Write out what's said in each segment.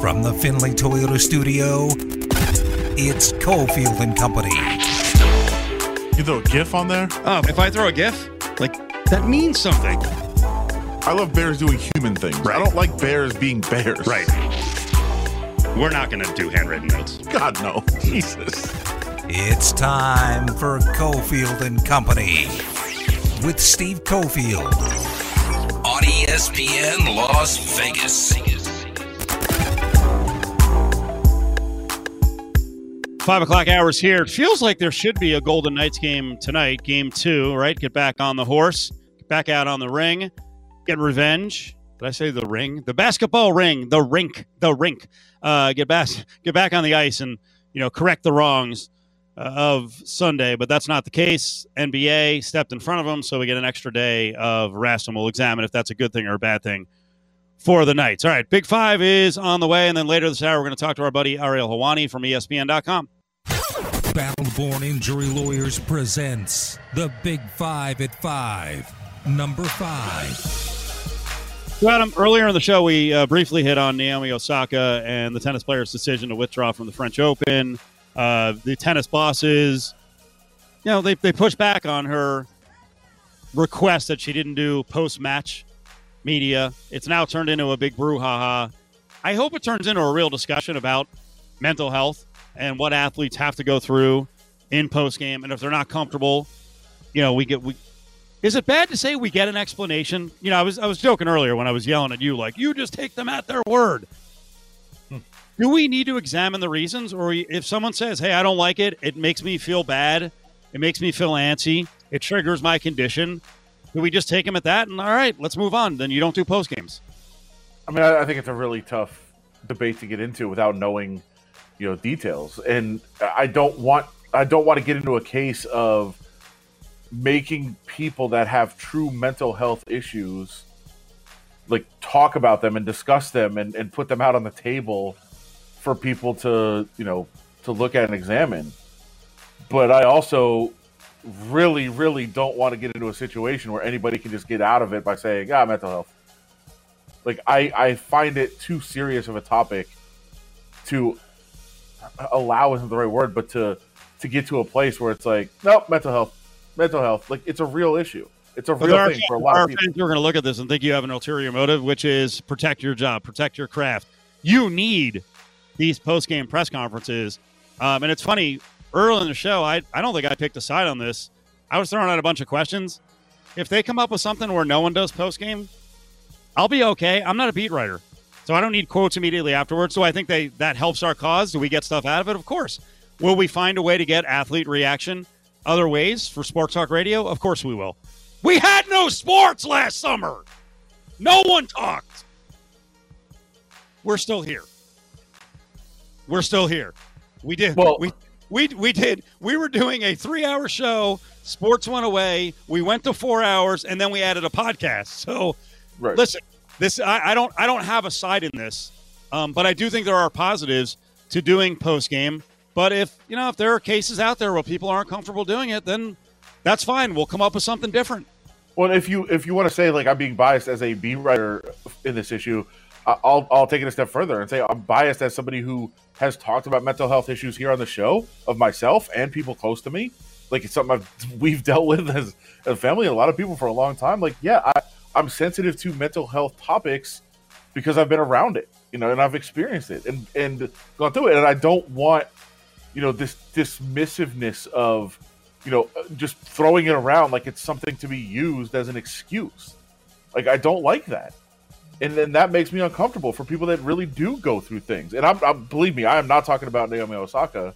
From the Findlay Toyota studio, it's Cofield and Company. You throw a GIF on there? Oh, if I throw a GIF, like that means something. I love bears doing human things. Right. I don't like bears being bears. Right. We're not going to do handwritten notes. God, no. Jesus. It's time for Cofield and Company with Steve Cofield on ESPN Las Vegas. Five o'clock hours here. It feels like there should be a Golden Knights game tonight, game two, right? Get back on the horse, get back out on the ring, get revenge. Did I say the ring? The basketball ring, the rink, the rink. Uh, get back, get back on the ice, and you know correct the wrongs uh, of Sunday. But that's not the case. NBA stepped in front of them, so we get an extra day of rest, and we'll examine if that's a good thing or a bad thing for the Knights. All right, Big Five is on the way, and then later this hour we're going to talk to our buddy Ariel Helwani from ESPN.com. Battleborn Injury Lawyers presents the Big Five at Five. Number five. So, Adam, earlier in the show, we uh, briefly hit on Naomi Osaka and the tennis player's decision to withdraw from the French Open. Uh, the tennis bosses, you know, they, they pushed back on her request that she didn't do post match media. It's now turned into a big brouhaha. I hope it turns into a real discussion about mental health and what athletes have to go through in post game. And if they're not comfortable, you know, we get we is it bad to say we get an explanation? You know, I was I was joking earlier when I was yelling at you, like you just take them at their word. Hmm. Do we need to examine the reasons, or if someone says, "Hey, I don't like it," it makes me feel bad, it makes me feel antsy, it triggers my condition. Do we just take them at that and all right, let's move on? Then you don't do post games. I mean, I, I think it's a really tough debate to get into without knowing, you know, details. And I don't want I don't want to get into a case of making people that have true mental health issues like talk about them and discuss them and, and put them out on the table for people to you know to look at and examine but i also really really don't want to get into a situation where anybody can just get out of it by saying ah mental health like i i find it too serious of a topic to allow isn't the right word but to to get to a place where it's like nope mental health mental health like it's a real issue it's a real thing for a lot of people fans who are going to look at this and think you have an ulterior motive, which is protect your job, protect your craft. You need these post game press conferences. Um, and it's funny, early in the show, I, I don't think I picked a side on this. I was throwing out a bunch of questions. If they come up with something where no one does post game, I'll be okay. I'm not a beat writer, so I don't need quotes immediately afterwards. So I think they that helps our cause. Do we get stuff out of it? Of course. Will we find a way to get athlete reaction other ways for Sports Talk Radio? Of course we will. We had no sports last summer. No one talked. We're still here. We're still here. We did. Well- we we we did. We were doing a three-hour show. Sports went away. We went to four hours, and then we added a podcast. So right listen, this I, I don't I don't have a side in this, um, but I do think there are positives to doing post game. But if you know if there are cases out there where people aren't comfortable doing it, then that's fine. We'll come up with something different. Well, if you if you want to say like I'm being biased as a beat writer in this issue, I'll I'll take it a step further and say I'm biased as somebody who has talked about mental health issues here on the show of myself and people close to me. Like it's something I've, we've dealt with as a family and a lot of people for a long time. Like yeah, I, I'm sensitive to mental health topics because I've been around it, you know, and I've experienced it and and gone through it. And I don't want you know this dismissiveness of you know, just throwing it around like it's something to be used as an excuse. Like I don't like that, and then that makes me uncomfortable for people that really do go through things. And I'm, I'm believe me, I am not talking about Naomi Osaka.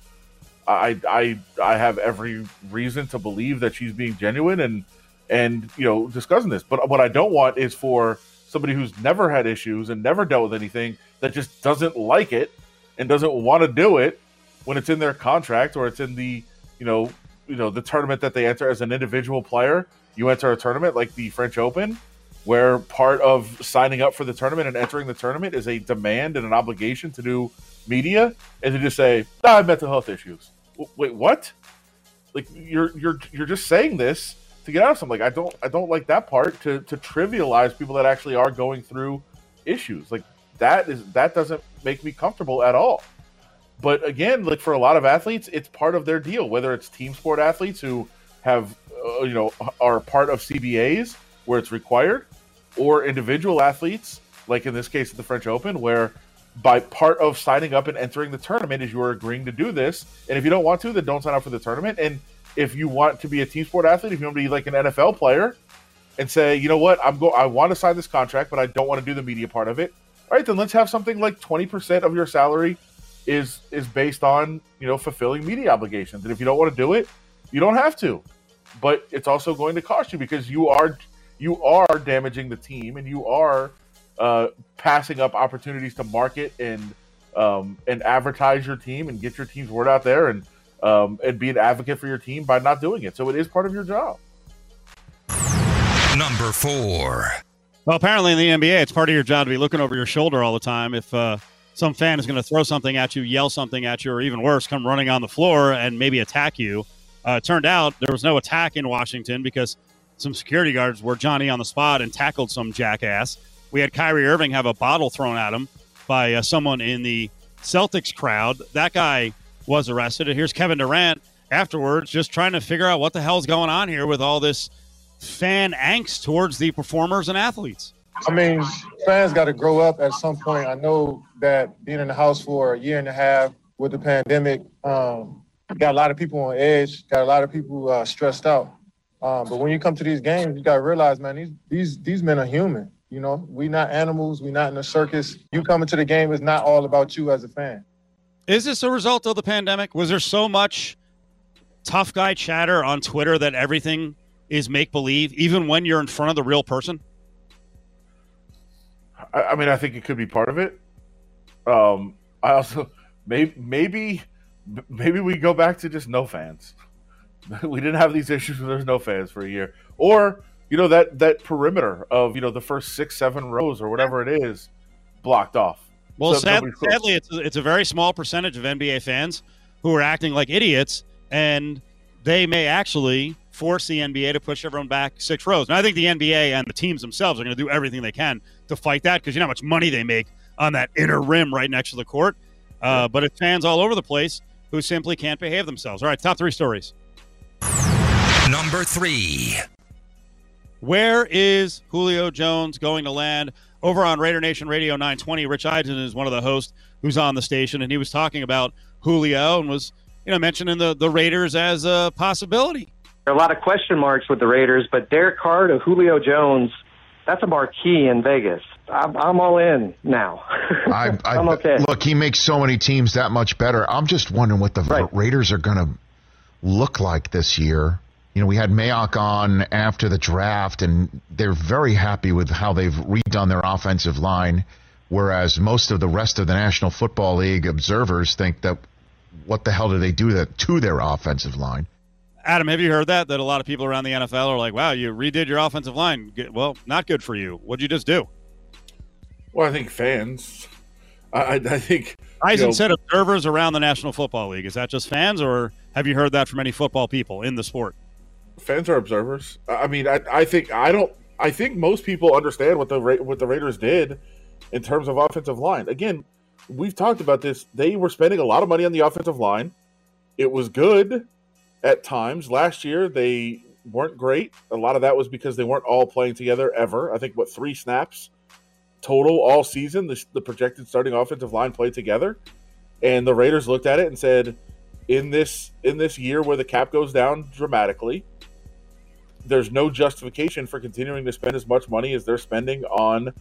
I I I have every reason to believe that she's being genuine and and you know discussing this. But what I don't want is for somebody who's never had issues and never dealt with anything that just doesn't like it and doesn't want to do it when it's in their contract or it's in the you know you know the tournament that they enter as an individual player. You enter a tournament like the french open where part of signing up for the tournament and entering the tournament is a demand and an obligation to do media and to just say ah, i have mental health issues. W- wait what? Like you're you're you're just saying this to get out of something like i don't i don't like that part to to trivialize people that actually are going through issues like that is that doesn't make me comfortable at all. But again, like for a lot of athletes, it's part of their deal. Whether it's team sport athletes who have uh, you know are part of CBAs where it's required, or individual athletes like in this case at the French Open where by part of signing up and entering the tournament is you're agreeing to do this. And if you don't want to, then don't sign up for the tournament. And if you want to be a team sport athlete, if you want to be like an NFL player and say, you know what, I'm go I want to sign this contract, but I don't want to do the media part of it. All right, then let's have something like 20% of your salary is is based on, you know, fulfilling media obligations. And if you don't want to do it, you don't have to. But it's also going to cost you because you are you are damaging the team and you are uh, passing up opportunities to market and um, and advertise your team and get your team's word out there and um, and be an advocate for your team by not doing it. So it is part of your job. Number four. Well, apparently in the NBA, it's part of your job to be looking over your shoulder all the time. If uh, some fan is going to throw something at you, yell something at you, or even worse, come running on the floor and maybe attack you. Uh, it turned out there was no attack in Washington because some security guards were Johnny on the spot and tackled some jackass. We had Kyrie Irving have a bottle thrown at him by uh, someone in the Celtics crowd. That guy was arrested. And here's Kevin Durant afterwards, just trying to figure out what the hell's going on here with all this fan angst towards the performers and athletes. I mean, fans got to grow up at some point. I know that being in the house for a year and a half with the pandemic um, got a lot of people on edge, got a lot of people uh, stressed out. Um, but when you come to these games, you got to realize, man, these these these men are human. You know, we not animals. We not in a circus. You coming to the game is not all about you as a fan. Is this a result of the pandemic? Was there so much tough guy chatter on Twitter that everything is make believe, even when you're in front of the real person? I, I mean, I think it could be part of it. Um, I also maybe maybe maybe we go back to just no fans. we didn't have these issues there's no fans for a year, or you know that that perimeter of you know the first six seven rows or whatever it is blocked off. Well, so sad, sadly, it's a, it's a very small percentage of NBA fans who are acting like idiots, and they may actually force the NBA to push everyone back six rows. And I think the NBA and the teams themselves are going to do everything they can to fight that because you know how much money they make on that inner rim right next to the court. Uh, but it's fans all over the place who simply can't behave themselves. All right, top three stories. Number three. Where is Julio Jones going to land? Over on Raider Nation Radio 920, Rich Eisen is one of the hosts who's on the station, and he was talking about Julio and was, you know, mentioning the, the Raiders as a possibility. There are a lot of question marks with the Raiders, but Derek Carr to Julio Jones, that's a marquee in Vegas. I'm, I'm all in now. I, am okay. Look, he makes so many teams that much better. I'm just wondering what the right. Raiders are going to look like this year you know, we had Mayock on after the draft, and they're very happy with how they've redone their offensive line, whereas most of the rest of the National Football League observers think that what the hell do they do that to their offensive line? Adam, have you heard that? That a lot of people around the NFL are like, "Wow, you redid your offensive line. Well, not good for you. What'd you just do?" Well, I think fans. I, I think Eisen know, said observers around the National Football League. Is that just fans, or have you heard that from any football people in the sport? Fans are observers. I mean, I, I think I don't. I think most people understand what the what the Raiders did in terms of offensive line. Again, we've talked about this. They were spending a lot of money on the offensive line. It was good at times. Last year, they weren't great. A lot of that was because they weren't all playing together ever. I think what three snaps total all season. The, the projected starting offensive line played together, and the Raiders looked at it and said, "In this in this year where the cap goes down dramatically." There's no justification for continuing to spend as much money as they're spending on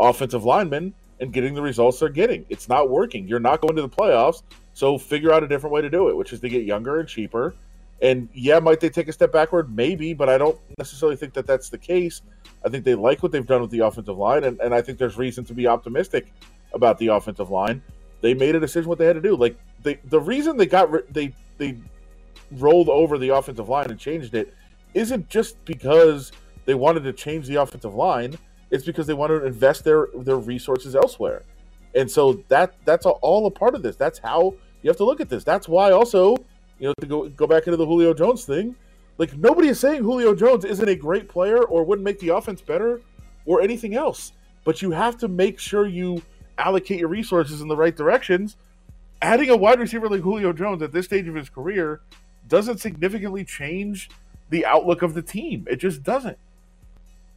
offensive linemen and getting the results they're getting. It's not working. You're not going to the playoffs, so figure out a different way to do it, which is to get younger and cheaper. And yeah, might they take a step backward? Maybe, but I don't necessarily think that that's the case. I think they like what they've done with the offensive line, and, and I think there's reason to be optimistic about the offensive line. They made a decision what they had to do. Like they, the reason they got they they rolled over the offensive line and changed it isn't just because they wanted to change the offensive line. It's because they wanted to invest their their resources elsewhere. And so that that's all a part of this. That's how you have to look at this. That's why also, you know, to go go back into the Julio Jones thing, like nobody is saying Julio Jones isn't a great player or wouldn't make the offense better or anything else. But you have to make sure you allocate your resources in the right directions, adding a wide receiver like Julio Jones at this stage of his career doesn't significantly change the outlook of the team. It just doesn't.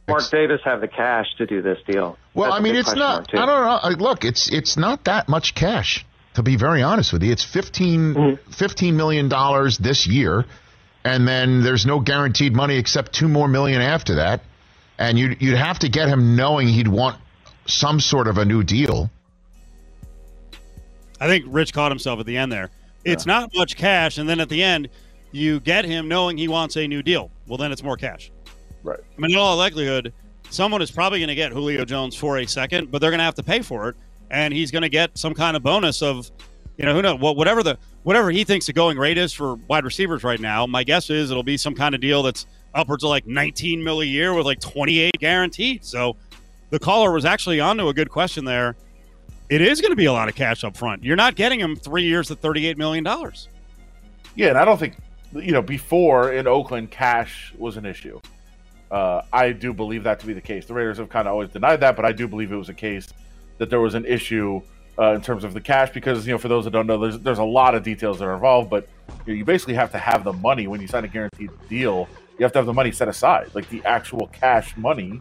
Mark Davis have the cash to do this deal? Well, That's I a mean, it's not. I don't know. I- Look, it's it's not that much cash. To be very honest with you, it's 15, Mm-hmm. 15 million dollars this year, and then there's no guaranteed money except two more million after that. And you'd you'd have to get him knowing he'd want some sort of a new deal. I think Rich caught himself at the end there. It's not much cash, and then at the end, you get him knowing he wants a new deal. Well, then it's more cash. Right. I mean, in all likelihood, someone is probably going to get Julio Jones for a second, but they're going to have to pay for it, and he's going to get some kind of bonus of, you know, who knows, what whatever the whatever he thinks the going rate is for wide receivers right now. My guess is it'll be some kind of deal that's upwards of like 19 mil a year with like 28 guaranteed. So the caller was actually onto a good question there. It is going to be a lot of cash up front. You're not getting him three years at 38 million dollars. Yeah, and I don't think you know before in Oakland, cash was an issue. Uh, I do believe that to be the case. The Raiders have kind of always denied that, but I do believe it was a case that there was an issue uh, in terms of the cash because you know for those that don't know, there's there's a lot of details that are involved, but you, know, you basically have to have the money when you sign a guaranteed deal. You have to have the money set aside, like the actual cash money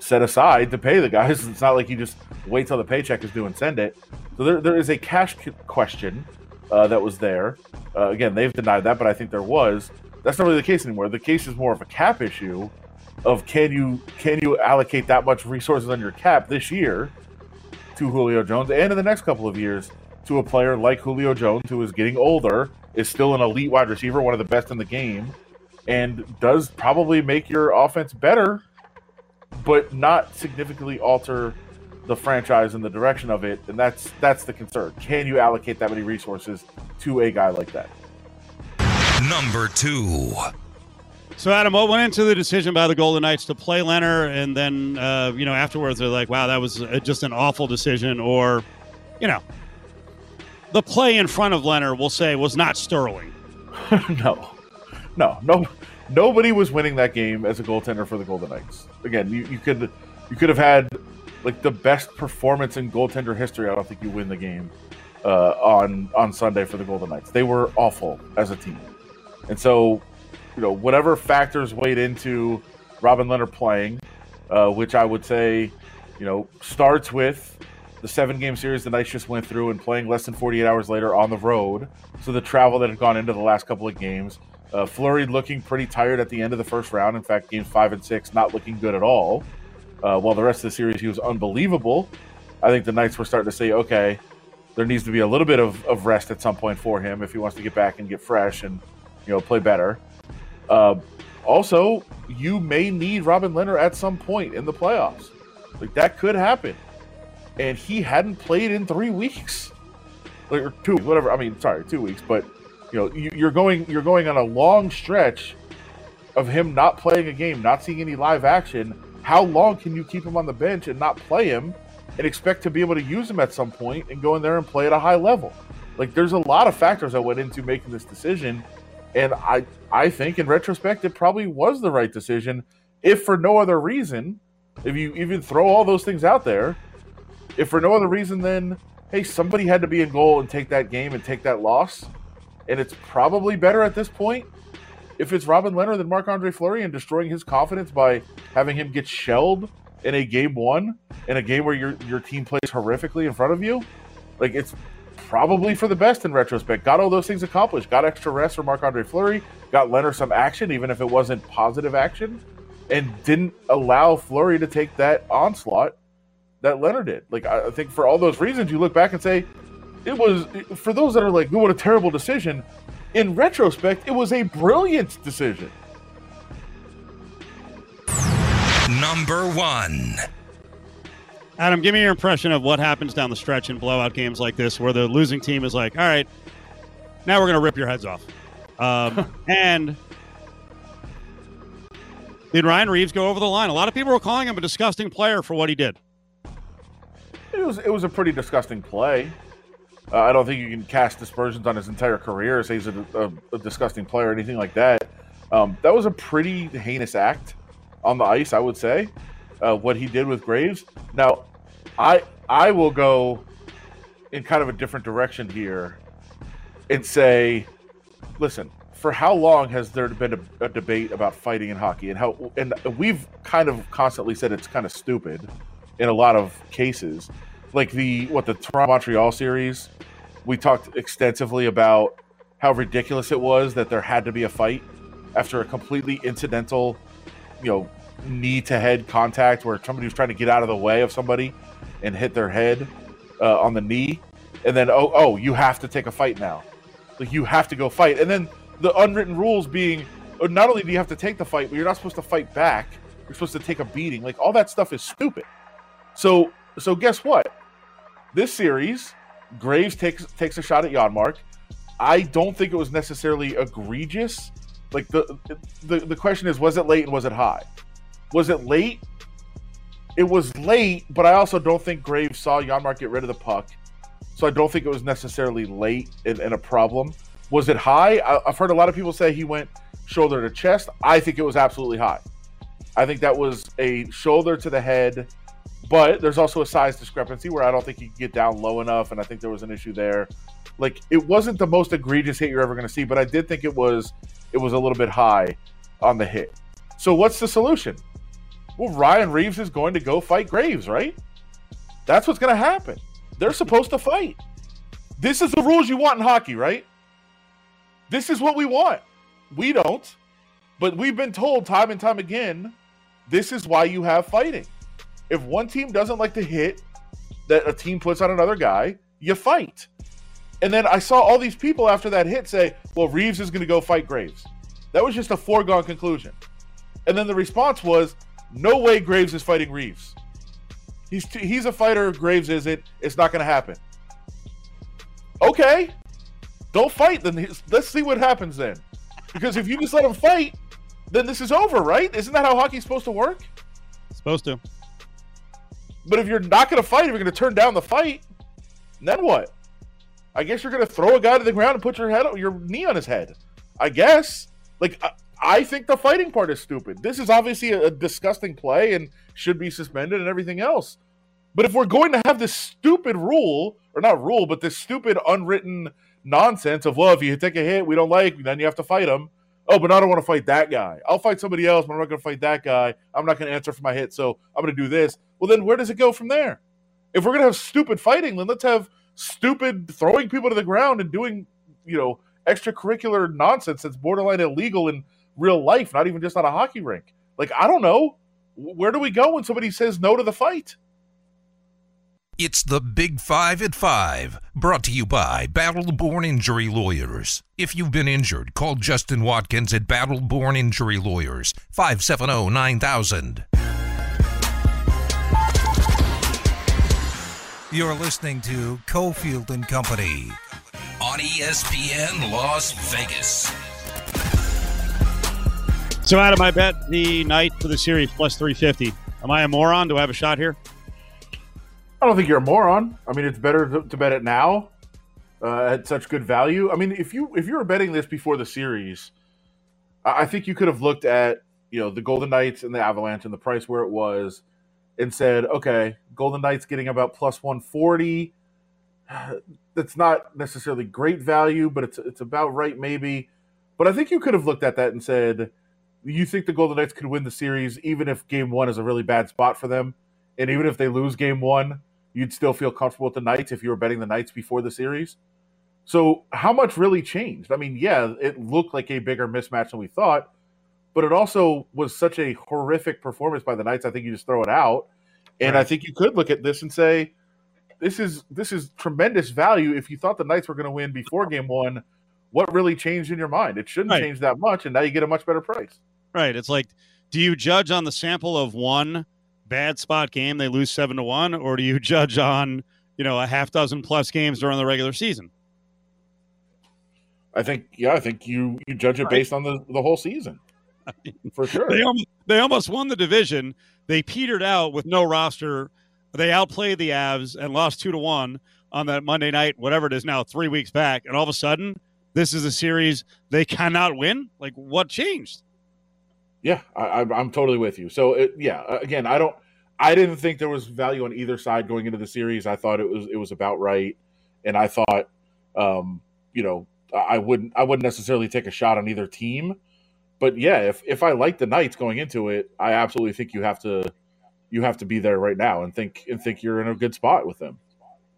set aside to pay the guys. It's not like you just wait till the paycheck is due and send it. So there, there is a cash question uh, that was there. Uh, again, they've denied that, but I think there was. That's not really the case anymore. The case is more of a cap issue of can you can you allocate that much resources on your cap this year to Julio Jones and in the next couple of years to a player like Julio Jones who is getting older, is still an elite wide receiver, one of the best in the game, and does probably make your offense better, but not significantly alter the franchise and the direction of it. And that's that's the concern. Can you allocate that many resources to a guy like that? Number two. So, Adam, what went into the decision by the Golden Knights to play Lehner, and then uh, you know afterwards they're like, "Wow, that was uh, just an awful decision," or you know, the play in front of Lehner, we'll say, was not sterling. no, no, no. Nobody was winning that game as a goaltender for the Golden Knights. Again, you, you could you could have had like the best performance in goaltender history. I don't think you win the game uh, on on Sunday for the Golden Knights. They were awful as a team, and so you know whatever factors weighed into Robin Lehner playing, uh, which I would say you know starts with the seven game series the Knights just went through and playing less than 48 hours later on the road. So the travel that had gone into the last couple of games. Uh, Fleury looking pretty tired at the end of the first round. In fact, games five and six not looking good at all. Uh, while the rest of the series he was unbelievable. I think the Knights were starting to say, okay, there needs to be a little bit of, of rest at some point for him if he wants to get back and get fresh and you know play better. Uh, also, you may need Robin Lehner at some point in the playoffs. Like that could happen and he hadn't played in three weeks, or two, whatever. I mean, sorry, two weeks. But you know, you, you're going you're going on a long stretch of him not playing a game, not seeing any live action. How long can you keep him on the bench and not play him, and expect to be able to use him at some point and go in there and play at a high level? Like, there's a lot of factors that went into making this decision, and I I think in retrospect it probably was the right decision, if for no other reason. If you even throw all those things out there, if for no other reason than hey somebody had to be in goal and take that game and take that loss and it's probably better at this point if it's robin lehner than marc andre fleury and destroying his confidence by having him get shelled in a game one in a game where your your team plays horrifically in front of you like it's probably for the best in retrospect got all those things accomplished got extra rest for marc andre fleury got lehner some action even if it wasn't positive action and didn't allow fleury to take that onslaught that Lehner did. Like I think for all those reasons, you look back and say it was for those that are like, "What a terrible decision." In retrospect, it was a brilliant decision. Number one. Adam, give me your impression of what happens down the stretch in blowout games like this, where the losing team is like, "All right, now we're going to rip your heads off," um, and did Ryan Reaves go over the line? A lot of people were calling him a disgusting player for what he did. It was it was a pretty disgusting play. Uh, I don't think you can cast dispersions on his entire career, say he's a, a, a disgusting player or anything like that. Um, that was a pretty heinous act on the ice, I would say. Uh, what he did with Graves. Now, I I will go in kind of a different direction here and say, listen, for how long has there been a, a, debate about fighting in hockey and how and we've kind of constantly said it's kind of stupid in a lot of cases like the what the Toronto Montreal series we talked extensively about how ridiculous it was that there had to be a fight after a completely incidental you know knee to head contact where somebody was trying to get out of the way of somebody and hit their head uh, on the knee and then oh oh you have to take a fight now like you have to go fight and then the unwritten rules being uh, not only do you have to take the fight, but you're not supposed to fight back. You're supposed to take a beating. Like all that stuff is stupid. So so guess what? This series, Graves takes takes a shot at Janmark. I don't think it was necessarily egregious. Like the the the question is, was it late and was it high? Was it late? It was late, but I also don't think Graves saw Janmark get rid of the puck. So I don't think it was necessarily late and, and a problem. Was it high? I, have heard a lot of people say he went shoulder to chest. I think it was absolutely high. I think that was a shoulder to the head, but there's also a size discrepancy where I don't think he could get down low enough, and I think there was an issue there. Like it wasn't the most egregious hit you're ever going to see, but I did think it was it was a little bit high on the hit. So what's the solution? Well, Ryan Reaves is going to go fight Graves, right? That's what's going to happen. They're supposed to fight. This is the rules you want in hockey, right? This is what we want. We don't, but we've been told time and time again this is why you have fighting. If one team doesn't like the hit that a team puts on another guy, you fight. And then I saw all these people after that hit say, well, Reaves is going to go fight Graves. That was just a foregone conclusion. And then the response was, no way Graves is fighting Reaves. He's, he's a fighter, Graves isn't. It's not going to happen. Okay, don't fight. Then let's see what happens then. Because if you just let them fight, then this is over, right? Isn't that how hockey's supposed to work? Supposed to. But if you're not going to fight, if you're going to turn down the fight, then what? I guess you're going to throw a guy to the ground and put your head, your knee on his head. I guess. Like I, I think the fighting part is stupid. This is obviously a, a disgusting play and should be suspended and everything else. But if we're going to have this stupid rule, or not rule, but this stupid unwritten nonsense of well, if you take a hit we don't like, then you have to fight him. Oh, but I don't want to fight that guy. I'll fight somebody else, but I'm not going to fight that guy. I'm not going to answer for my hit, so I'm going to do this. Well, then where does it go from there? If we're going to have stupid fighting, then let's have stupid throwing people to the ground and doing, you know, extracurricular nonsense that's borderline illegal in real life, not even just on a hockey rink. Like, I don't know. Where do we go when somebody says no to the fight? It's the Big Five at Five, brought to you by Battle Born Injury Lawyers. If you've been injured, call Justin Watkins at Battle Born Injury Lawyers, 570 9000. You're listening to Cofield and Company on ESPN Las Vegas. So, Adam, I bet the night for the series plus 350. Am I a moron? Do I have a shot here? I don't think you're a moron. I mean, it's better to, to bet it now uh, at such good value. I mean, if you if you were betting this before the series, I, I think you could have looked at you know the Golden Knights and the Avalanche and the price where it was, and said, okay, Golden Knights getting about plus one forty. That's not necessarily great value, but it's it's about right maybe. But I think you could have looked at that and said, you think the Golden Knights could win the series even if Game One is a really bad spot for them, and even if they lose Game One you'd still feel comfortable with the Knights if you were betting the Knights before the series. So, how much really changed? I mean, yeah, it looked like a bigger mismatch than we thought, but it also was such a horrific performance by the Knights. I think you just throw it out, and right. I think you could look at this and say, "This is this is tremendous value." If you thought the Knights were going to win before Game One, what really changed in your mind? It shouldn't right. change that much, and now you get a much better price. Right. It's like, do you judge on the sample of one? bad spot game, they lose seven to one, or do you judge on you know a half dozen plus games during the regular season? I think yeah, I think you you judge it based on the the whole season. I mean, for sure. They almost, they almost won the division. They petered out with no roster. They outplayed the Avs and lost two to one on that Monday night, whatever it is now, three weeks back. And all of a sudden, this is a series they cannot win. Like, what changed? Yeah, I, am totally with you. So it, yeah, again, I don't. I didn't think there was value on either side going into the series. I thought it was it was about right, and I thought, um, you know, I wouldn't I wouldn't necessarily take a shot on either team. But yeah, if if I like the Knights going into it, I absolutely think you have to you have to be there right now and think and think you're in a good spot with them.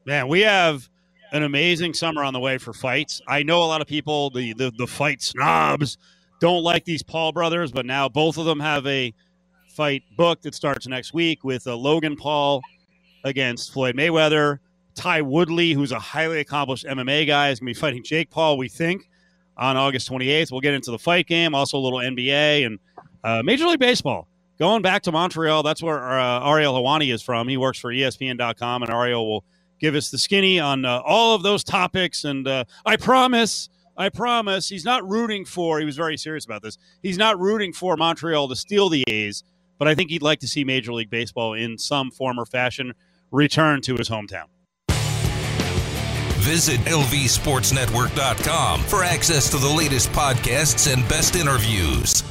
Man, we have an amazing summer on the way for fights. I know a lot of people, the the, the fight snobs, don't like these Paul brothers, but now both of them have a fight booked that starts next week with uh, Logan Paul against Floyd Mayweather. Ty Woodley, who's a highly accomplished MMA guy, is going to be fighting Jake Paul, we think, on August 28th. We'll get into the fight game, also a little NBA and uh, Major League Baseball. Going back to Montreal, that's where uh, Ariel Helwani is from. He works for ESPN.com, and Ariel will give us the skinny on uh, all of those topics. And uh, I promise, I promise, he's not rooting for, he was very serious about this, he's not rooting for Montreal to steal the A's, but I think he'd like to see Major League Baseball in some form or fashion return to his hometown. Visit LVSportsNetwork.com for access to the latest podcasts and best interviews.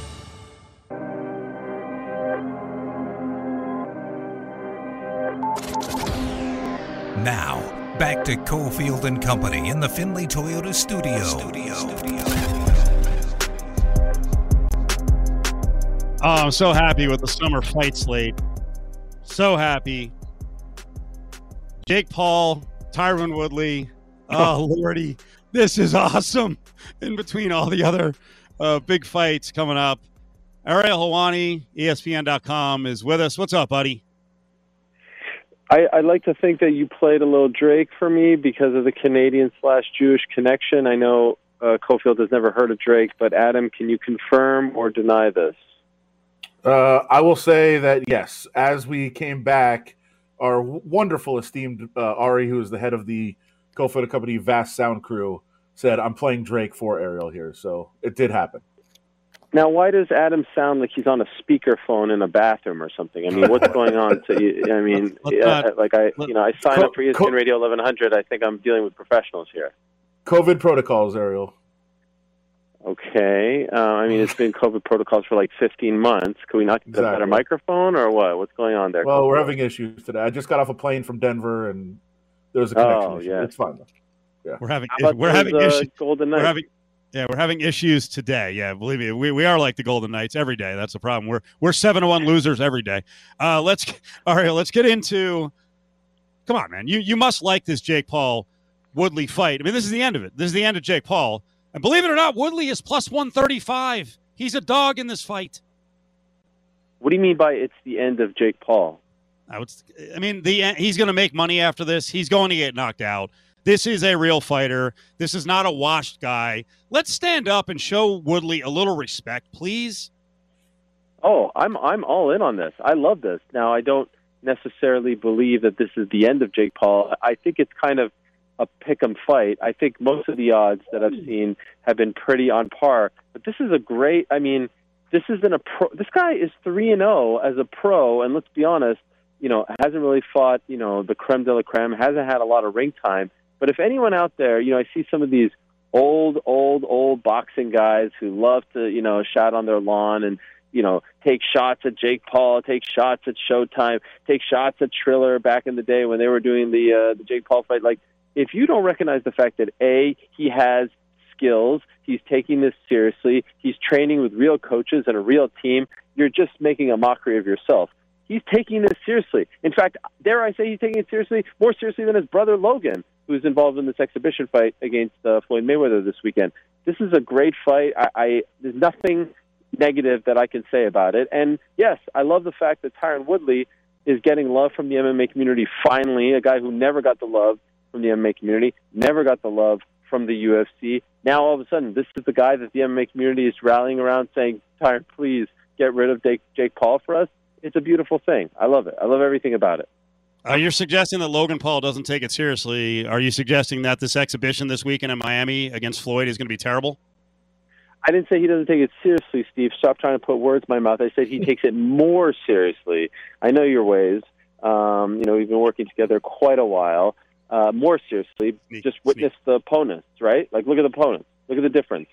Now, back to Cofield and Company in the Findlay Toyota studio. studio. Oh, I'm so happy with the summer fight slate. So happy. Jake Paul, Tyron Woodley. Oh, Lordy. This is awesome. In between all the other uh, big fights coming up. Ariel Helwani, ESPN.com, is with us. What's up, buddy? I, I like to think that you played a little Drake for me because of the Canadian slash Jewish connection. I know uh, Cofield has never heard of Drake, but Adam, can you confirm or deny this? Uh, I will say that yes, as we came back, our wonderful, esteemed uh, Ari, who is the head of the Cofield Company Vast Sound Crew, said, "I'm playing Drake for Ariel here," so it did happen. Now, why does Adam sound like he's on a speakerphone in a bathroom or something? I mean, what's going on? To? I mean, yeah, like I, you know, I signed up for ESPN Radio 1100. I think I'm dealing with professionals here. COVID protocols, Ariel. Okay. Uh, I mean, it's been COVID protocols for like 15 months. Can we not get Exactly. a better microphone or what? What's going on there? Well, we're having issues today. I just got off a plane from Denver, and there was a connection Oh, issue. yeah. It's fine. Though. We're having we're those, having uh, issues. Golden We're having yeah, we're having issues today. Yeah, believe me, we, we are like the Golden Knights every day. That's the problem. We're we're seven to one losers every day. Uh, let's all right. Let's get into. Come on, man. You you must like this Jake Paul Woodley fight. I mean, this is the end of it. This is the end of Jake Paul. And believe it or not, Woodley is plus one thirty five. He's a dog in this fight. What do you mean by it's the end of Jake Paul? I would. I mean, the uh, he's going to make money after this. He's going to get knocked out. This is a real fighter. This is not a washed guy. Let's stand up and show Woodley a little respect, please. Oh, I'm I'm all in on this. I love this. Now, I don't necessarily believe that this is the end of Jake Paul. I think it's kind of a pick 'em fight. I think most of the odds that I've seen have been pretty on par. But this is a great. I mean, this isn't a pro. This guy is three and zero as a pro, and let's be honest, you know, hasn't really fought. You know, the creme de la creme. Hasn't had a lot of ring time. But if anyone out there, you know, I see some of these old, old, old boxing guys who love to, you know, shout on their lawn and, you know, take shots at Jake Paul, take shots at Showtime, take shots at Triller back in the day when they were doing the uh, the Jake Paul fight. Like, if you don't recognize the fact that a he has skills, he's taking this seriously, he's training with real coaches and a real team, you're just making a mockery of yourself. He's taking this seriously. In fact, dare I say he's taking it seriously, more seriously than his brother Logan, who's involved in this exhibition fight against uh, Floyd Mayweather this weekend. This is a great fight. I, I there's nothing negative that I can say about it. And yes, I love the fact that Tyron Woodley is getting love from the MMA community finally, a guy who never got the love from the MMA community, never got the love from the UFC. Now all of a sudden, this is the guy that the MMA community is rallying around saying, Tyron, please get rid of Jake, Jake Paul for us. It's a beautiful thing. I love it. I love everything about it. Uh, you're suggesting that Logan Paul doesn't take it seriously. Are you suggesting that this exhibition this weekend in Miami against Floyd is going to be terrible? I didn't say he doesn't take it seriously, Steve. Stop trying to put words in my mouth. I said he takes it more seriously. I know your ways. Um, you know, we've been working together quite a while. Uh, more seriously, Sneak, just witness the opponents, right? Like, look at the opponents. Look at the difference.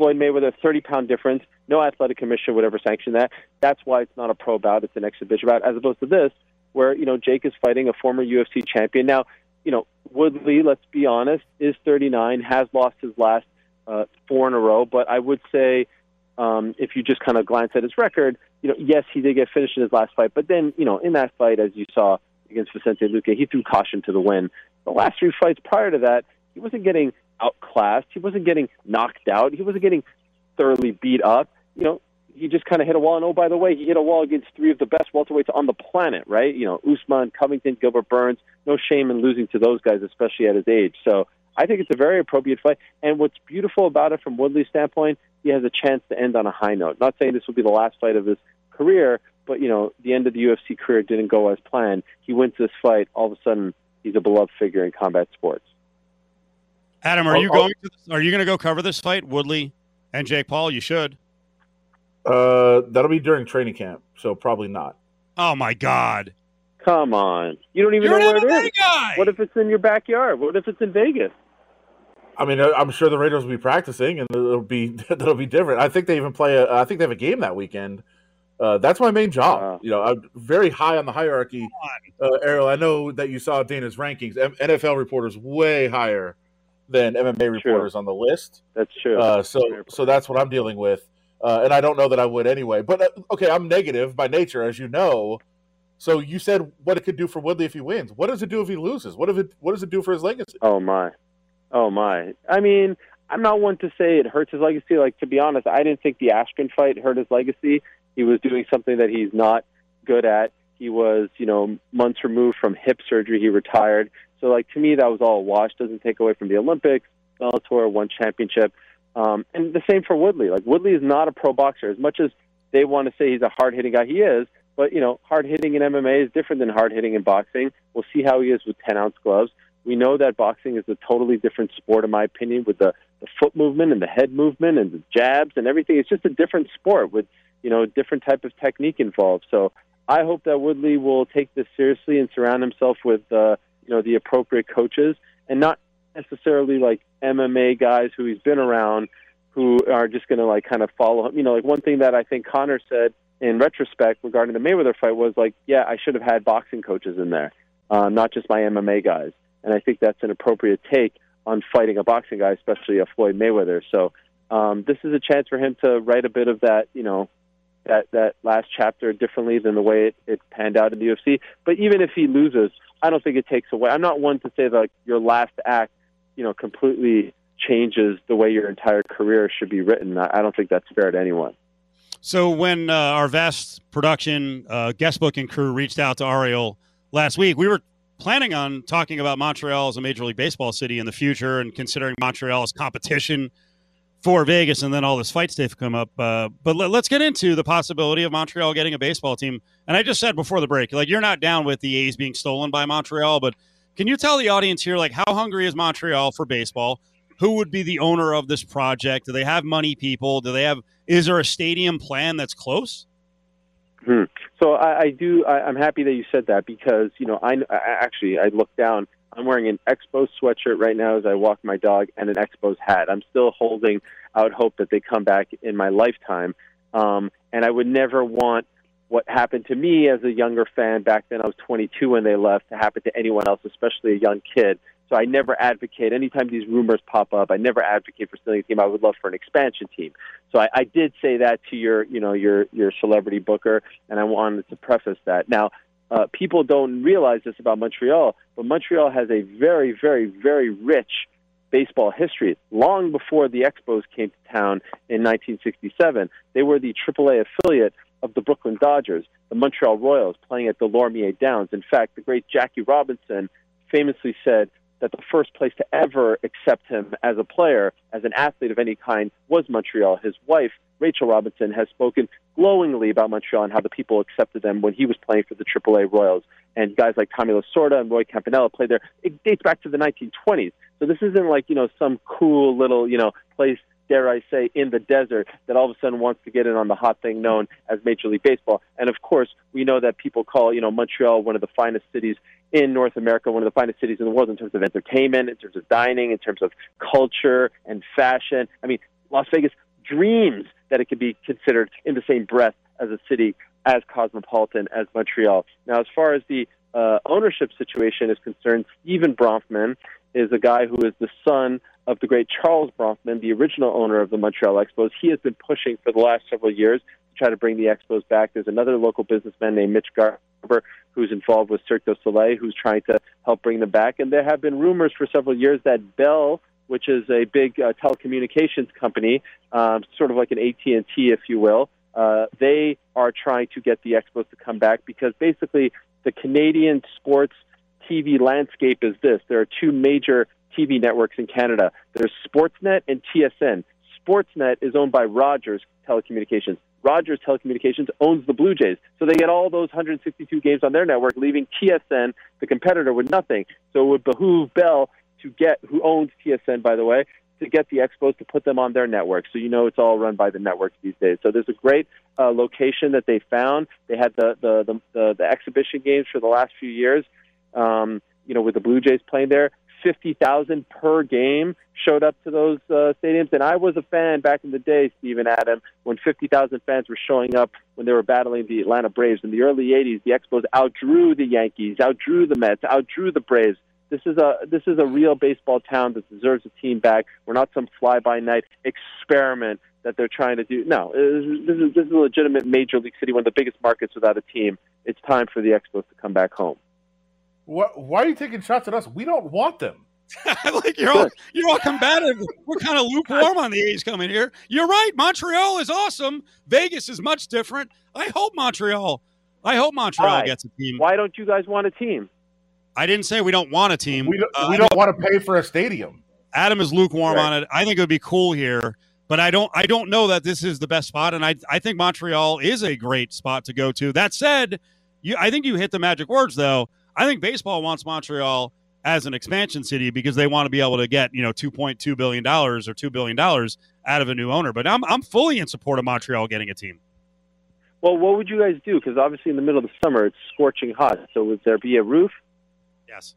Floyd Mayweather, 30 pound difference. No athletic commission would ever sanction that. That's why it's not a pro bout, it's an exhibition bout, as opposed to this. where you know Jake is fighting a former UFC champion. Now, you know Woodley, let's be honest, is 39, has lost his last uh, four in a row, but I would say um, if you just kind of glance at his record, you know, yes, he did get finished in his last fight, but then you know in that fight, as you saw against Vicente Luque, he threw caution to the wind. The last three fights prior to that, he wasn't getting outclassed, he wasn't getting knocked out, he wasn't getting thoroughly beat up. You know, he just kind of hit a wall. And oh, by the way, he hit a wall against three of the best welterweights on the planet, right? You know, Usman, Covington, Gilbert Burns. No shame in losing to those guys, especially at his age. So I think it's a very appropriate fight. And what's beautiful about it from Woodley's standpoint, he has a chance to end on a high note. Not saying this will be the last fight of his career, but you know, the end of the UFC career didn't go as planned. He wins this fight, all of a sudden he's a beloved figure in combat sports. Adam, are you going? To, are you going to go cover this fight, Woodley and Jake Paul? You should. Uh, that'll be during training camp, so probably not. Oh my God! Come on, you don't even You're know an where MMA it is. guy! What if it's in your backyard? What if it's in Vegas? I mean, uh, I'm sure the Raiders will be practicing, and it'll be that'll be different. I think they even play. A, I think they have a game that weekend. Uh, that's my main job. Wow. You know, I'm very high on the hierarchy. Uh, Ariel, I know that you saw Dana's rankings. M- NFL reporters way higher than MMA reporters on the list. That's true. Uh, so, so that's what I'm dealing with, uh, and I don't know that I would anyway. But uh, okay, I'm negative by nature, as you know. So you said what it could do for Woodley if he wins. What does it do if he loses? What if it? What does it do for his legacy? Oh my, oh my. I mean, I'm not one to say it hurts his legacy. Like to be honest, I didn't think the Askren fight hurt his legacy. He was doing something that he's not good at. He was, you know, months removed from hip surgery. He retired. So, like to me, that was all a wash. Doesn't take away from the Olympics, Bellator, one championship, um, and the same for Woodley. Like Woodley is not a pro boxer. As much as they want to say he's a hard hitting guy, he is. But you know, hard hitting in MMA is different than hard hitting in boxing. We'll see how he is with ten ounce gloves. We know that boxing is a totally different sport, in my opinion, with the, the foot movement and the head movement and the jabs and everything. It's just a different sport with you know a different type of technique involved. So I hope that Woodley will take this seriously and surround himself with uh, you know the appropriate coaches and not necessarily like MMA guys who he's been around who are just going to like kind of follow him. You know, like one thing that I think Conor said in retrospect regarding the Mayweather fight was like, yeah, I should have had boxing coaches in there, uh, not just my MMA guys. And I think that's an appropriate take on fighting a boxing guy, especially a Floyd Mayweather. So um, this is a chance for him to write a bit of that, you know, that that last chapter differently than the way it, it panned out in the UFC. But even if he loses, I don't think it takes away. I'm not one to say that like, your last act, you know, completely changes the way your entire career should be written. I, I don't think that's fair to anyone. So when uh, our vast production uh, guest booking crew reached out to Ariel last week, we were planning on talking about Montreal as a Major League Baseball city in the future and considering Montreal as competition for Vegas, and then all this fight stuff come up. Uh, but let, us get into the possibility of Montreal getting a baseball team. And I just said before the break, like you're not down with the A's being stolen by Montreal, but can you tell the audience here, like how hungry is Montreal for baseball? Who would be the owner of this project? Do they have money people? Do they have? Is there a stadium plan that's close? Hmm. So I, I do. I, I'm happy that you said that because you know I, I actually I looked down. I'm wearing an Expos sweatshirt right now as I walk my dog and an Expos hat. I'm still holding out hope that they come back in my lifetime. Um, and I would never want what happened to me as a younger fan back then. I was 22 when they left to happen to anyone else, especially a young kid. So I never advocate. Anytime these rumors pop up, I never advocate for stealing a team. I would love for an expansion team. So I, I did say that to your, you know, your your celebrity booker, and I wanted to preface that. Now, uh, people don't realize this about Montreal, but Montreal has a very, very, very rich baseball history. Long before the Expos came to town in 1967, they were the AAA affiliate of the Brooklyn Dodgers, the Montreal Royals, playing at the Lorimier Downs. In fact, the great Jackie Robinson famously said that the first place to ever accept him as a player, as an athlete of any kind, was Montreal. His wife, Rachel Robinson, has spoken glowingly about Montreal and how the people accepted them when he was playing for the AAA Royals. And guys like Tommy Lasorda and Roy Campanella played there. It dates back to the 1920s. So this isn't like, you know, some cool little, you know, place dare I say, in the desert that all of a sudden wants to get in on the hot thing known as Major League Baseball. And of course, we know that people call, you know, Montreal one of the finest cities in North America, one of the finest cities in the world in terms of entertainment, in terms of dining, in terms of culture and fashion. I mean, Las Vegas dreams that it could be considered in the same breath as a city as cosmopolitan as Montreal. Now, as far as the uh, ownership situation is concerned, Stephen Bronfman is a guy who is the son of the great Charles Bronfman, the original owner of the Montreal Expos. He has been pushing for the last several years to try to bring the Expos back. There's another local businessman named Mitch Garber who's involved with Cirque du Soleil who's trying to help bring them back. And there have been rumors for several years that Bell, which is a big uh, telecommunications company, um, sort of like an AT&T, if you will, uh, they are trying to get the Expos to come back because basically the Canadian sports TV landscape is this. There are two major TV networks in Canada. There's Sportsnet and TSN. Sportsnet is owned by Rogers Telecommunications. Rogers Telecommunications owns the Blue Jays. So they get all those 162 games on their network, leaving TSN, the competitor, with nothing. So it would behoove Bell to get, who owns TSN, by the way, to get the Expos to put them on their network. So you know it's all run by the networks these days. So there's a great uh, location that they found. They had the, the, the, the, the exhibition games for the last few years, um, you know, with the Blue Jays playing there. 50,000 per game showed up to those uh, stadiums. And I was a fan back in the day, Stephen Adam, when 50,000 fans were showing up when they were battling the Atlanta Braves. In the early 80s, the Expos outdrew the Yankees, outdrew the Mets, outdrew the Braves. This is a this is a real baseball town that deserves a team back. We're not some fly by night experiment that they're trying to do. No, this is this is a legitimate major league city, one of the biggest markets without a team. It's time for the Expos to come back home. What, why are you taking shots at us? We don't want them. like you're all you're all combative. We're kind of lukewarm on the A's coming here. You're right. Montreal is awesome. Vegas is much different. I hope Montreal. I hope Montreal Why? gets a team. Why don't you guys want a team? I didn't say we don't want a team. We don't, Uh, we don't want to pay for a stadium. Adam is lukewarm Right. on it. I think it would be cool here, but I don't. I don't know that this is the best spot, and I I think Montreal is a great spot to go to. That said, you I think you hit the magic words though. I think baseball wants Montreal as an expansion city because they want to be able to get you know two point two billion dollars or two billion dollars out of a new owner. But I'm I'm fully in support of Montreal getting a team. Well, what would you guys do? Because obviously, in the middle of the summer, it's scorching hot. So, would there be a roof? Yes.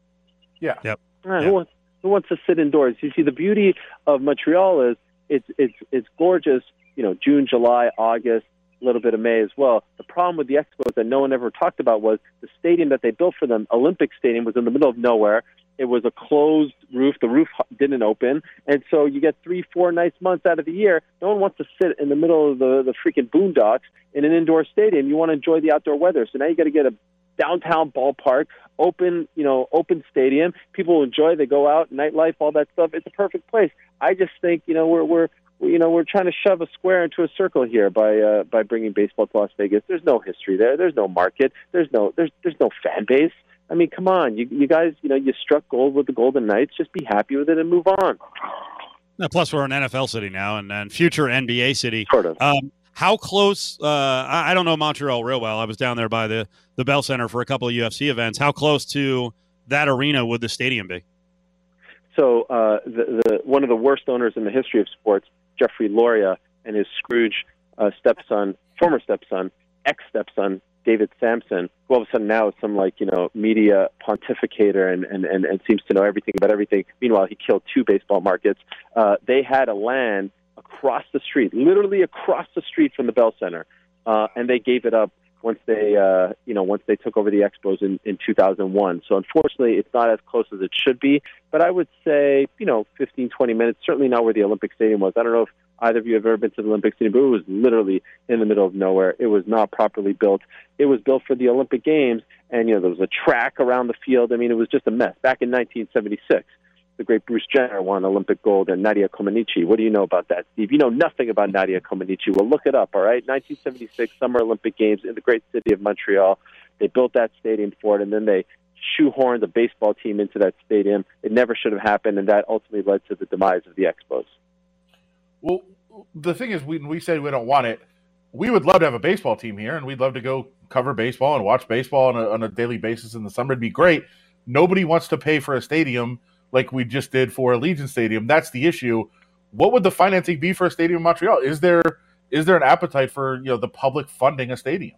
Yeah. Yep. All right, Yeah. who, wants, who wants to sit indoors? You see, the beauty of Montreal is it's it's it's gorgeous. You know, June, July, August, a little bit of May as well. The problem with the Expos that no one ever talked about was the stadium that they built for them, Olympic Stadium, was in the middle of nowhere. It was a closed roof. The roof didn't open, and so you get three, four nice months out of the year. No one wants to sit in the middle of the the freaking boondocks in an indoor stadium. You want to enjoy the outdoor weather. So now you got to get a downtown ballpark, open, you know, open stadium. People enjoy. They go out, nightlife, all that stuff. It's a perfect place. I just think, you know, we're we're you know we're trying to shove a square into a circle here by uh, by bringing baseball to Las Vegas. There's no history there. There's no market. There's no there's there's no fan base. I mean, come on, you you guys, you know, you struck gold with the Golden Knights. Just be happy with it and move on. Now, plus, we're an NFL city now, and, and future NBA city. Sort of. Um, how close? Uh, I, I don't know Montreal real well. I was down there by the the Bell Center for a couple of UFC events. How close to that arena would the stadium be? So uh, the, the one of the worst owners in the history of sports, Jeffrey Loria, and his Scrooge uh, stepson, former stepson, ex stepson, David Samson, who all of a sudden now is some like you know media pontificator and, and, and, and seems to know everything about everything. Meanwhile, he killed two baseball markets. Uh, they had a land across the street, literally across the street from the Bell Center, uh, and they gave it up once they uh, you know once they took over the Expos in, in 2001. So unfortunately, it's not as close as it should be. But I would say you know 15 20 minutes. Certainly not where the Olympic Stadium was. I don't know if either of you have ever been to the Olympic Stadium, but it was literally in the middle of nowhere. It was not properly built. It was built for the Olympic Games, and you know there was a track around the field. I mean, it was just a mess. Back in 1976 the great Bruce Jenner won Olympic gold and Nadia Comaneci. What do you know about that, Steve? You know nothing about Nadia Comaneci. Well, look it up, all right? 1976 Summer Olympic Games in the great city of Montreal. They built that stadium for it, and then they shoehorned the baseball team into that stadium. It never should have happened, and that ultimately led to the demise of the Expos. Well, the thing is, we we said we don't want it. We would love to have a baseball team here, and we'd love to go cover baseball and watch baseball on a, on a daily basis in the summer. It'd be great. Nobody wants to pay for a stadium like we just did for Allegiant Stadium. That's the issue. What would the financing be for a stadium in Montreal? Is there is there an appetite for you know the public funding a stadium?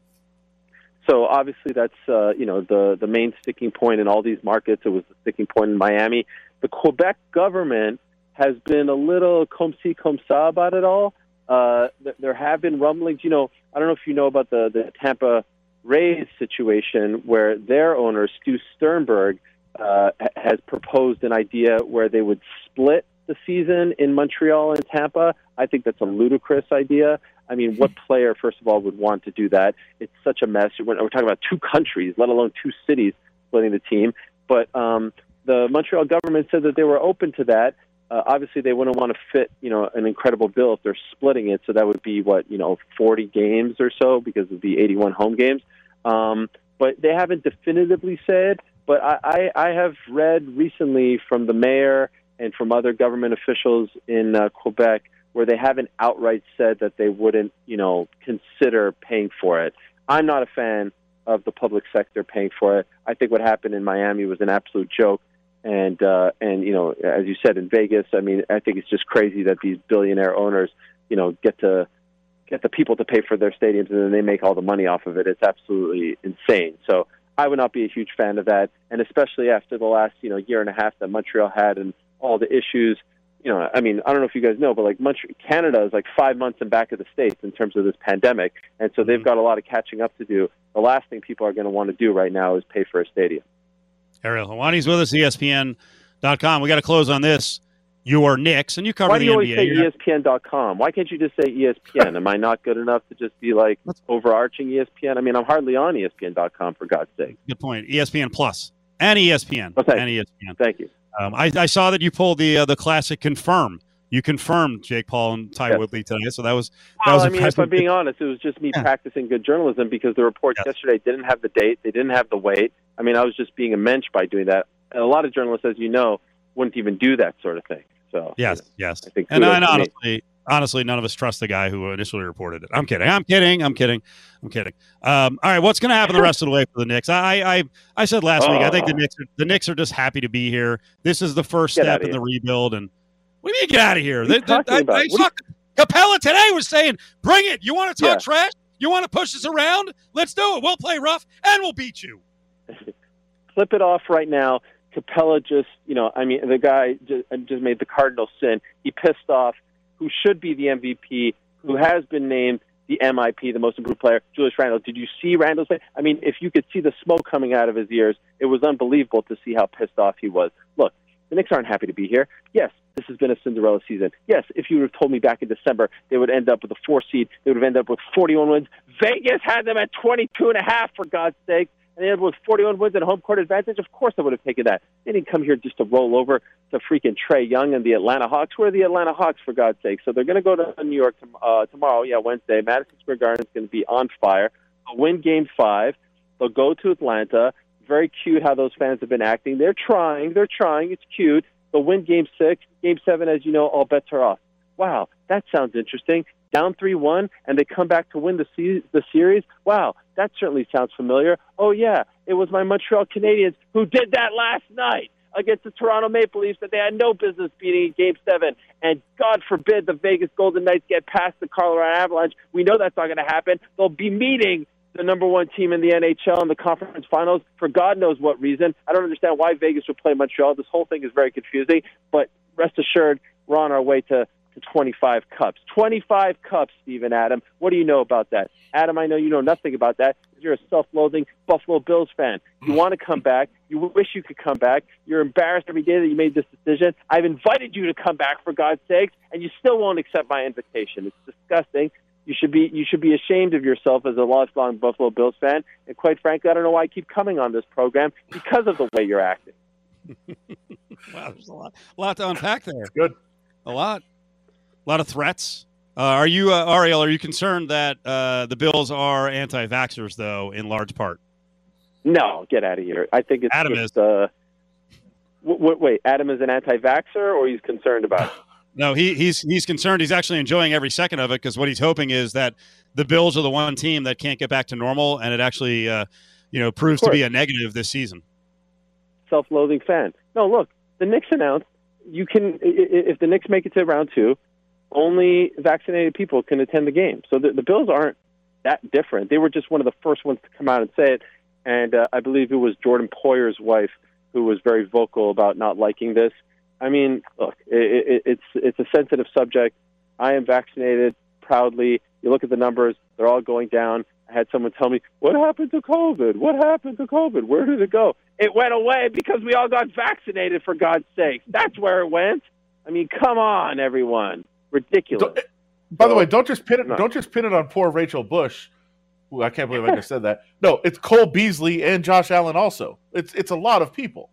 So obviously that's uh, you know the the main sticking point in all these markets. It was the sticking point in Miami. The Quebec government has been a little comme ci comme ça about it all. Uh, th- there have been rumblings. You know, I don't know if you know about the the Tampa Rays situation where their owner Stu Sternberg uh, has proposed an idea where they would split the season in Montreal and Tampa. I think that's a ludicrous idea. I mean, what player, first of all, would want to do that? It's such a mess. We're, we're talking about two countries, let alone two cities splitting the team. But um, the Montreal government said that they were open to that. Uh, obviously, they wouldn't want to fit, you know, an incredible bill if they're splitting it. So that would be what, you know, 40 games or so because of the 81 home games. Um, but they haven't definitively said. But I, I, I have read recently from the mayor and from other government officials in uh, Quebec where they haven't outright said that they wouldn't, you know, consider paying for it. I'm not a fan of the public sector paying for it. I think what happened in Miami was an absolute joke. And uh, and you know, as you said in Vegas, I mean, I think it's just crazy that these billionaire owners, you know, get to get the people to pay for their stadiums and then they make all the money off of it. It's absolutely insane. So I would not be a huge fan of that, and especially after the last you know year and a half that Montreal had and all the issues. You know, I mean, I don't know if you guys know, but like Montreal, Canada is like five months in back of the states in terms of this pandemic, and so they've mm-hmm. got a lot of catching up to do. The last thing people are going to want to do right now is pay for a stadium. Ariel Helwani's with us, ESPN.com. We got to close on this. You are Knicks, and you cover Why do you always NBA. say You're ESPN.com? Why can't you just say ESPN? Am I not good enough to just be like overarching ESPN? I mean, I'm hardly on ESPN.com for God's sake. Good point. ESPN Plus and ESPN Oh, and ESPN. Thank you. Um, I, I saw that you pulled the uh, the classic confirm. You confirmed Jake Paul and Ty Yes. Woodley today, so that was that Well, was I mean, if. I'm being honest, it was just me Yeah. practicing good journalism because the reports Yes. yesterday didn't have the date, they didn't have the weight. I mean, I was just being a mensch by doing that. And a lot of journalists, as you know, wouldn't even do that sort of thing. So yes, yes. I think and, kudos and to me. honestly, honestly, none of us trust the guy who initially reported it. I'm kidding. I'm kidding. I'm kidding. I'm kidding. Um, all right, what's going to happen the rest of the way for the Knicks? I I, I said last week. I think the Oh. Knicks are, the Knicks are just happy to be here. This is the first step in the rebuild. And what do you mean get out of here? They- they- talking I- about? I saw Capela today was saying, "Bring it. You want to talk Yeah. trash? You want to push us around? Let's do it. We'll play rough and we'll beat you." Flip it off right now. Capela just, you know, I mean, the guy just, just made the cardinal sin. He pissed off who should be the MVP, who has been named the MIP, the most improved player, Julius Randle. Did you see Randle's play? I mean, if you could see the smoke coming out of his ears, it was unbelievable to see how pissed off he was. Look, the Knicks aren't happy to be here. Yes, this has been a Cinderella season. Yes, if you would have told me back in December they would end up with a four seed, they would have ended up with 41 wins. Vegas had them at 22 and a half, for God's sake. And they ended up 41 wins and home court advantage. Of course I would have taken that. They didn't come here just to roll over to freaking Trae Young and the Atlanta Hawks. Where are the Atlanta Hawks, for God's sake? So they're going to go to New York uh, tomorrow, yeah, Wednesday. Madison Square Garden is going to be on fire. They'll win game five. They'll go to Atlanta. Very cute how those fans have been acting. They're trying. They're trying. It's cute. They'll win game six. Game seven, as you know, all bets are off. Wow, that sounds interesting. Down 3 1, and they come back to win the, se- the series. Wow, that certainly sounds familiar. Oh, yeah, it was my Montreal Canadiens who did that last night against the Toronto Maple Leafs that they had no business beating in Game 7. And God forbid the Vegas Golden Knights get past the Colorado Avalanche. We know that's not going to happen. They'll be meeting the number one team in the NHL in the conference finals for God knows what reason. I don't understand why Vegas would play Montreal. This whole thing is very confusing. But rest assured, we're on our way to, to 25 cups. 25 cups, Stephen Adam. What do you know about that? Adam, I know you know nothing about that. You're a self-loathing Buffalo Bills fan. You mm. want to come back. You wish you could come back. You're embarrassed every day that you made this decision. I've invited you to come back for God's sakes, and you still won't accept my invitation. It's disgusting. You should be you should be ashamed of yourself as a lifelong Buffalo Bills fan. And quite frankly, I don't know why I keep coming on this program because of the way you're acting. Wow, there's a lot, a lot to unpack there. Good. A lot, a lot of threats. Uh, are you, uh, Ariel? Are you concerned that uh, the Bills are anti-vaxxers, though, in large part? No, get out of here. I think it's Adam just, Uh, w- w- wait, Adam is an anti-vaxxer, or he's concerned about? it? No, he, he's he's concerned. He's actually enjoying every second of it because what he's hoping is that the Bills are the one team that can't get back to normal, and it actually, uh, you know, proves to be a negative this season. self-loathing fan. No, look, the Knicks announced you can if the Knicks make it to round two, only vaccinated people can attend the game. So the, the Bills aren't that different. They were just one of the first ones to come out and say it, and uh, I believe it was Jordan Poyer's wife who was very vocal about not liking this. I mean, look, it, it, it's it's a sensitive subject. I am vaccinated proudly. You look at the numbers; they're all going down. I had someone tell me, "What happened to COVID? What happened to COVID? Where did it go? It went away because we all got vaccinated. For God's sake, that's where it went. I mean, come on, everyone, ridiculous." Don't- eh, By the way, don't just pin it. No. Don't just pin it on poor Rachel Bush. Ooh, I can't believe I just said that. No, it's Cole Beasley and Josh Allen. Also, it's it's a lot of people.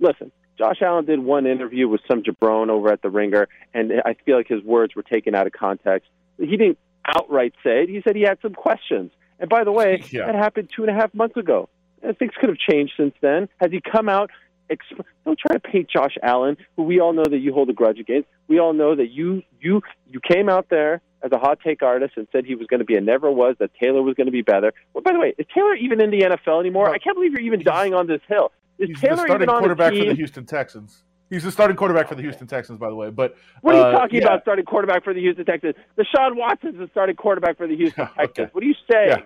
listen, Josh Allen did one interview with some jabron over at the Ringer, and I feel like his words were taken out of context. He didn't outright say it. He said he had some questions. And by the way, Yeah. that happened two and a half months ago. And things could have changed since then. Has he come out? Exp- don't try to paint Josh Allen, who we all know that you hold a grudge against. We all know that you you you came out there as a hot take artist and said he was going to be a never was that Taylor was going to be better. Well, by the way, is Taylor even in the NFL anymore? I can't believe you're even dying on this hill. Is He's the Taylor starting even on quarterback the starting quarterback for the Houston Texans. He's the starting quarterback for the Houston Texans, by the way. But What are you uh, talking yeah. about starting quarterback for the Houston Texans? Deshaun Watson's the starting quarterback for the Houston Texans. okay. What are you saying? Yeah.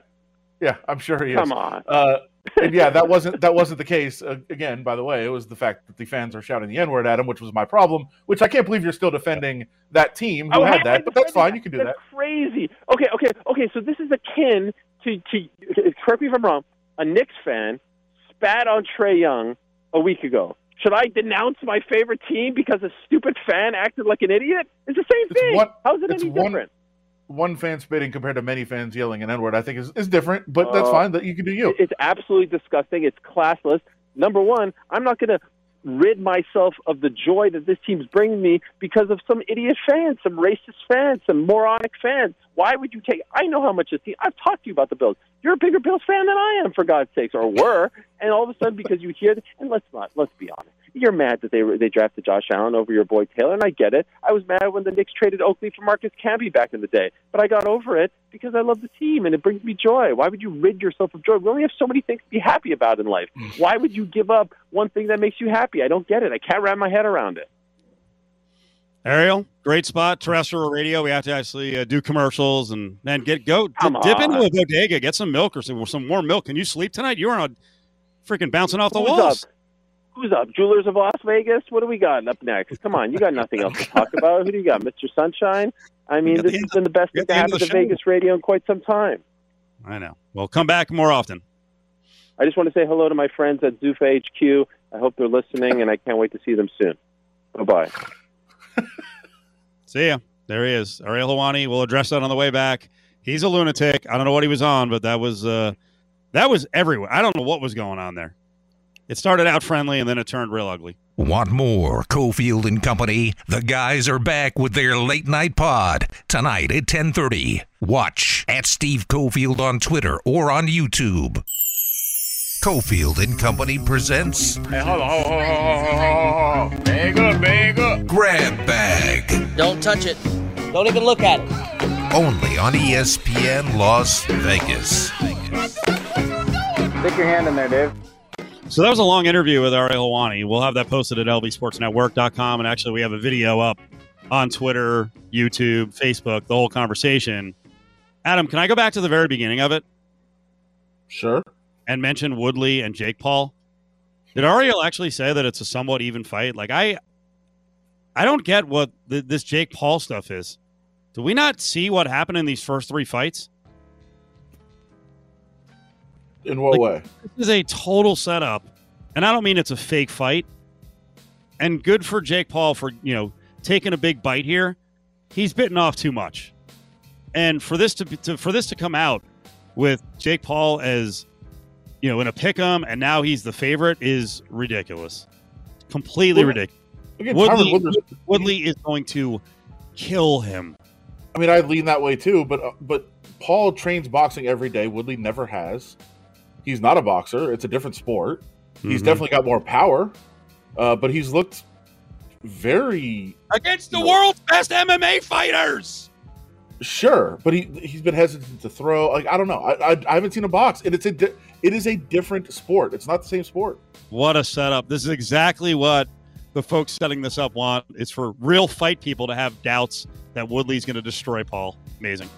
Yeah, I'm sure he is. Come on. Uh, and yeah, that wasn't that wasn't the case. Uh, again, by the way, it was the fact that the fans are shouting the N word at him, which was my problem. Which I can't believe you're still defending that team who Oh, had that. But that's fine. You can do That's that. crazy. Okay, okay, okay. So this is akin to, to correct me if I'm wrong. A Knicks fan spat on Trae Young a week ago. Should I denounce my favorite team because a stupid fan acted like an idiot? It's the same It's thing. one- How's it any one- different? One fan spitting compared to many fans yelling an N word, I think is, is different. But that's Uh, fine. That you can do you. It's absolutely disgusting. It's classless. Number one, I'm not going to rid myself of the joy that this team's bringing me because of some idiot fans, some racist fans, some moronic fans. Why would you take? I know how much this team. I've talked to you about the Bills. You're a bigger Bills fan than I am, for God's sakes, or were. And all of a sudden, because you hear, and let's not, let's be honest. You're mad that they they drafted Josh Allen over your boy Taylor, and I get it. I was mad when the Knicks traded Oakley for Marcus Camby back in the day, but I got over it because I love the team and it brings me joy. Why would you rid yourself of joy? We only have so many things to be happy about in life. Why would you give up one thing that makes you happy? I don't get it. I can't wrap my head around it. Ariel, great spot, terrestrial radio. We have to actually uh, do commercials and then get go d- dip into a bodega, get some milk or some, some more milk. Can you sleep tonight? You are on freaking bouncing off the Who's walls. up? Who's up? Jewelers of Las Vegas? What do we got up next? Come on, you got nothing else to talk about. Who do you got? Mr. Sunshine? I mean, this has been the best thing to the happen to. Vegas radio in quite some time. I know. Well, come back more often. I just want to say hello to my friends at Zoofa HQ. I hope they're listening, and I can't wait to see them soon. Bye bye. See ya. There he is. Ariel Helwani. We'll address that on the way back. He's a lunatic. I don't know what he was on, but that was uh, that was everywhere. I don't know what was going on there. It started out friendly and then it turned real ugly. Want more Cofield and Company? The guys are back with their late night pod tonight at 10:30. Watch at Steve Cofield on Twitter or on YouTube. Cofield and Company presents Hey, hold on, hold on, hold on, hold on. Bag up, bag up. Grab Bag Don't touch it. Don't even look at it. only on ESPN Las Vegas. Stick your hand in there, Dave. So that was a long interview with Ariel Helwani. We'll have that posted at lvsportsnetwork.com. And actually, we have a video up on Twitter, YouTube, Facebook, the whole conversation. Adam, can I go back to the very beginning of it Sure. and mention Woodley and Jake Paul? Did Ariel actually say that it's a somewhat even fight? Like, I I don't get what th- this Jake Paul stuff is. Do we not see what happened in these first three fights? In what Like- way? This is a total setup, and I don't mean it's a fake fight. And good for Jake Paul for you know taking a big bite here. He's bitten off too much, and for this to, to for this to come out with Jake Paul as you know in a pick 'em, and now he's the favorite is ridiculous, completely Well, ridiculous. Again, Woodley, Woodley- Woodley is going to kill him. I mean, I lean that way too, but uh, but Paul trains boxing every day. Woodley never has. He's not a boxer. It's a different sport. He's Mhm. definitely got more power, uh, but he's looked very against the world's best MMA fighters. sure. But he he's been hesitant to throw. Like I don't know. I I, I haven't seen a box, and it's a di- it is a different sport. It's not the same sport. What a setup. This is exactly what the folks setting this up want. It's for real fight people to have doubts that Woodley's going to destroy Paul. Amazing.